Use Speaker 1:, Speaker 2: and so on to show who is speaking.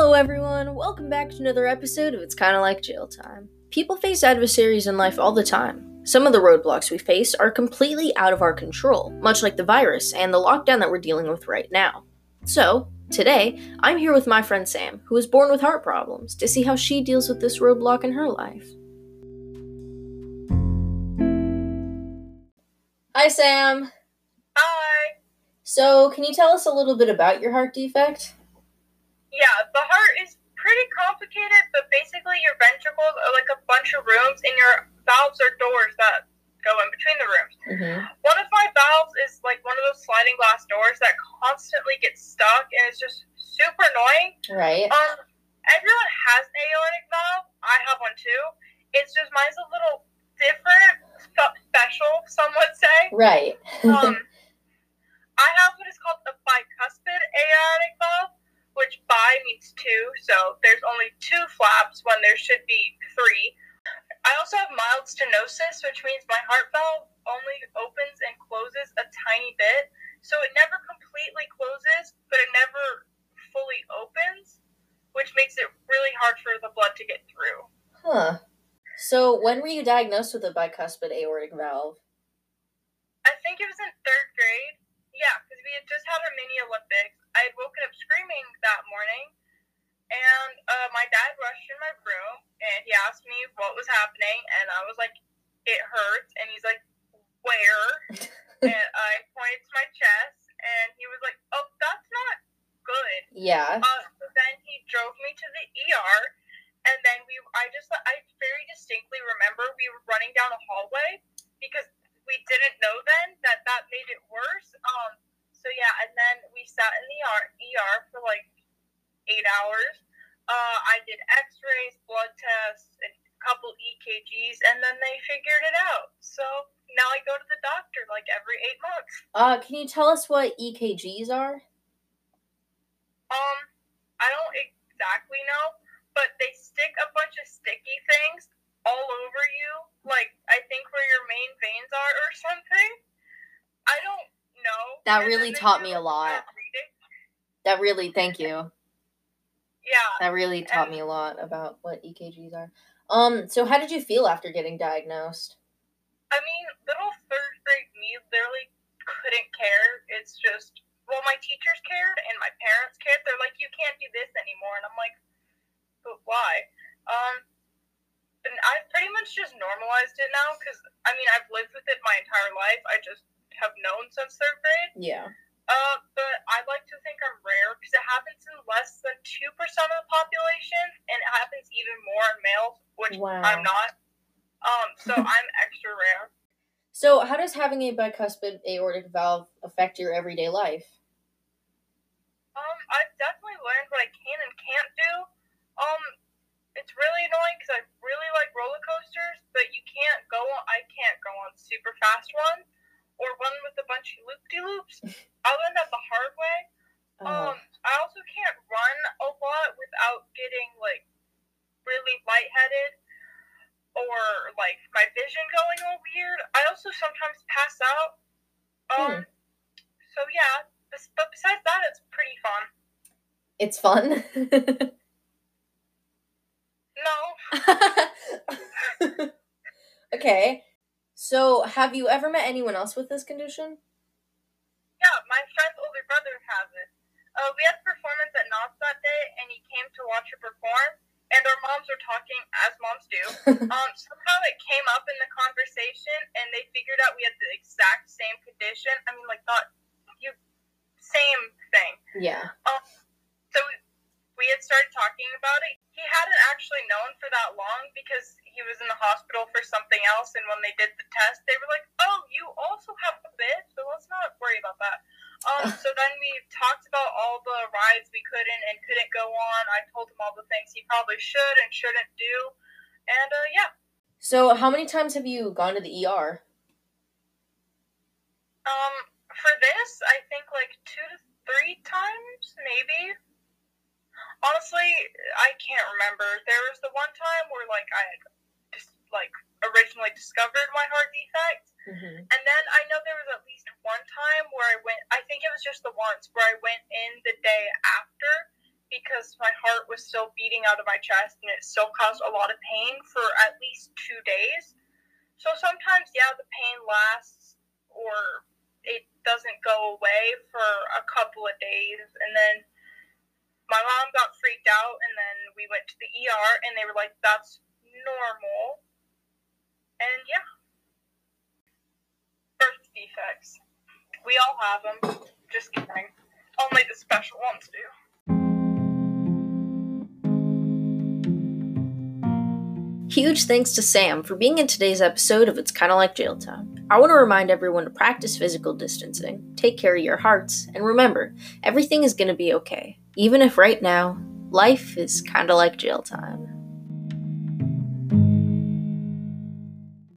Speaker 1: Hello, everyone. Welcome back to another episode of It's Kinda Like Jail Time. People face adversaries in life all the time. Some of the roadblocks we face are completely out of our control, much like the virus and the lockdown that we're dealing with right now. So, today, I'm here with my friend Sam, who was born with heart problems, to see how she deals with this roadblock in her life. Hi, Sam.
Speaker 2: Hi.
Speaker 1: So, can you tell us a little bit about your heart defect?
Speaker 2: Yeah, the heart is pretty complicated, but basically your ventricles are like a bunch of rooms, and your valves are doors that go in between the rooms.
Speaker 1: Mm-hmm.
Speaker 2: One of my valves is like one of those sliding glass doors that constantly gets stuck, and it's just super annoying.
Speaker 1: Right.
Speaker 2: Um, everyone has an aortic valve. I have one too. It's just mine's a little different, special, some would say.
Speaker 1: Right.
Speaker 2: Um, I have what is called a bicuspid aortic valve, which bi means two, so there's only two flaps when there should be three. Mild stenosis, which means my heart valve only opens and closes a tiny bit, so it never completely closes, but it never fully opens, which makes it really hard for the blood to get through.
Speaker 1: Huh. So, when were you diagnosed with a bicuspid aortic valve?
Speaker 2: I think it was in third grade. Yeah, because we had just had our mini Olympics. I had woken up screaming that morning, and uh, my dad rushed in my room and he asked me what was happening, and I was like, "It hurts," and he's like, "Where?" and I pointed to my chest, and he was like, "Oh, that's not good."
Speaker 1: Yeah.
Speaker 2: Uh, so then he drove me to the ER, and then we, I just, I very distinctly remember we were running down a hallway because we didn't know then that that made it worse. Um, so yeah, and then we sat in the ER, ER for like eight hours. Uh, I did X-rays, blood tests, and a couple EKGs, and then they figured it out. So now I go to the doctor like every eight months.
Speaker 1: Uh, can you tell us what EKGs are?
Speaker 2: Um, I don't exactly know, but they stick a bunch of sticky things all over you, like I think where your main veins are or something. I don't know.
Speaker 1: That
Speaker 2: And
Speaker 1: really taught me a lot. That really, thank you.
Speaker 2: Yeah.
Speaker 1: That really taught me a lot about what EKGs are. Um, so how did you feel after getting diagnosed?
Speaker 2: I mean, little third grade me literally couldn't care. It's just, well, my teachers cared and my parents cared. They're like, you can't do this anymore. And I'm like, but why? Um, and I've pretty much just normalized it now because, I mean, I've lived with it my entire life. I just have known since third grade.
Speaker 1: Yeah.
Speaker 2: Uh, but I like to think I'm rare because it happens in less than 2% of the population and it happens even more in males, which
Speaker 1: Wow.
Speaker 2: I'm not. Um, so I'm extra rare.
Speaker 1: So how does having a bicuspid aortic valve affect your everyday life?
Speaker 2: Um, I've definitely learned what I can and can't do. Um, it's really annoying because I really like roller coasters, but you can't go on. I can't go on super fast ones or one with a bunch of loop de loops. I learned that the hard way.
Speaker 1: Oh,
Speaker 2: Um, I also can't run a lot without getting like really lightheaded or like my vision going all weird. I also sometimes pass out. Um, so yeah, but besides that, it's pretty fun.
Speaker 1: It's fun.
Speaker 2: No,
Speaker 1: okay. So have you ever met anyone else with this condition?
Speaker 2: yeah, my friend's older brother has it. Uh, we had a performance at Knott's that day, and he came to watch her perform. And our moms were talking, as moms do. um, somehow it came up in the conversation, and they figured out we had the exact same condition. I mean, like not you, same thing.
Speaker 1: yeah.
Speaker 2: Started talking about it. He hadn't actually known for that long because he was in the hospital for something else. And when they did the test, they were like, "Oh, you also have a bit, so let's not worry about that." Um, so then we talked about all the rides we couldn't and couldn't go on. I told him all the things he probably should and shouldn't do, and uh, yeah.
Speaker 1: So how many times have you gone to the ER?
Speaker 2: Um, for this, I think like two to three times, maybe. I can't remember. There was the one time where like I had just like originally discovered my heart defect,
Speaker 1: Mm-hmm.
Speaker 2: and then I know there was at least one time where I went. I think it was just the once where I went in the day after, because my heart was still beating out of my chest and it still caused a lot of pain for at least two days. So sometimes, yeah, the pain lasts or it doesn't go away for a couple of days. And then my mom got freaked out, and then we went to the ER, and they were like, that's normal. And yeah. Birth defects. We all have them. Just kidding. Only the special ones do.
Speaker 1: Huge thanks to Sam for being in today's episode of It's Kinda Like Jail Time. I want to remind everyone to practice physical distancing, take care of your hearts, and remember, everything is going to be okay, even if right now, life is kinda like jail time.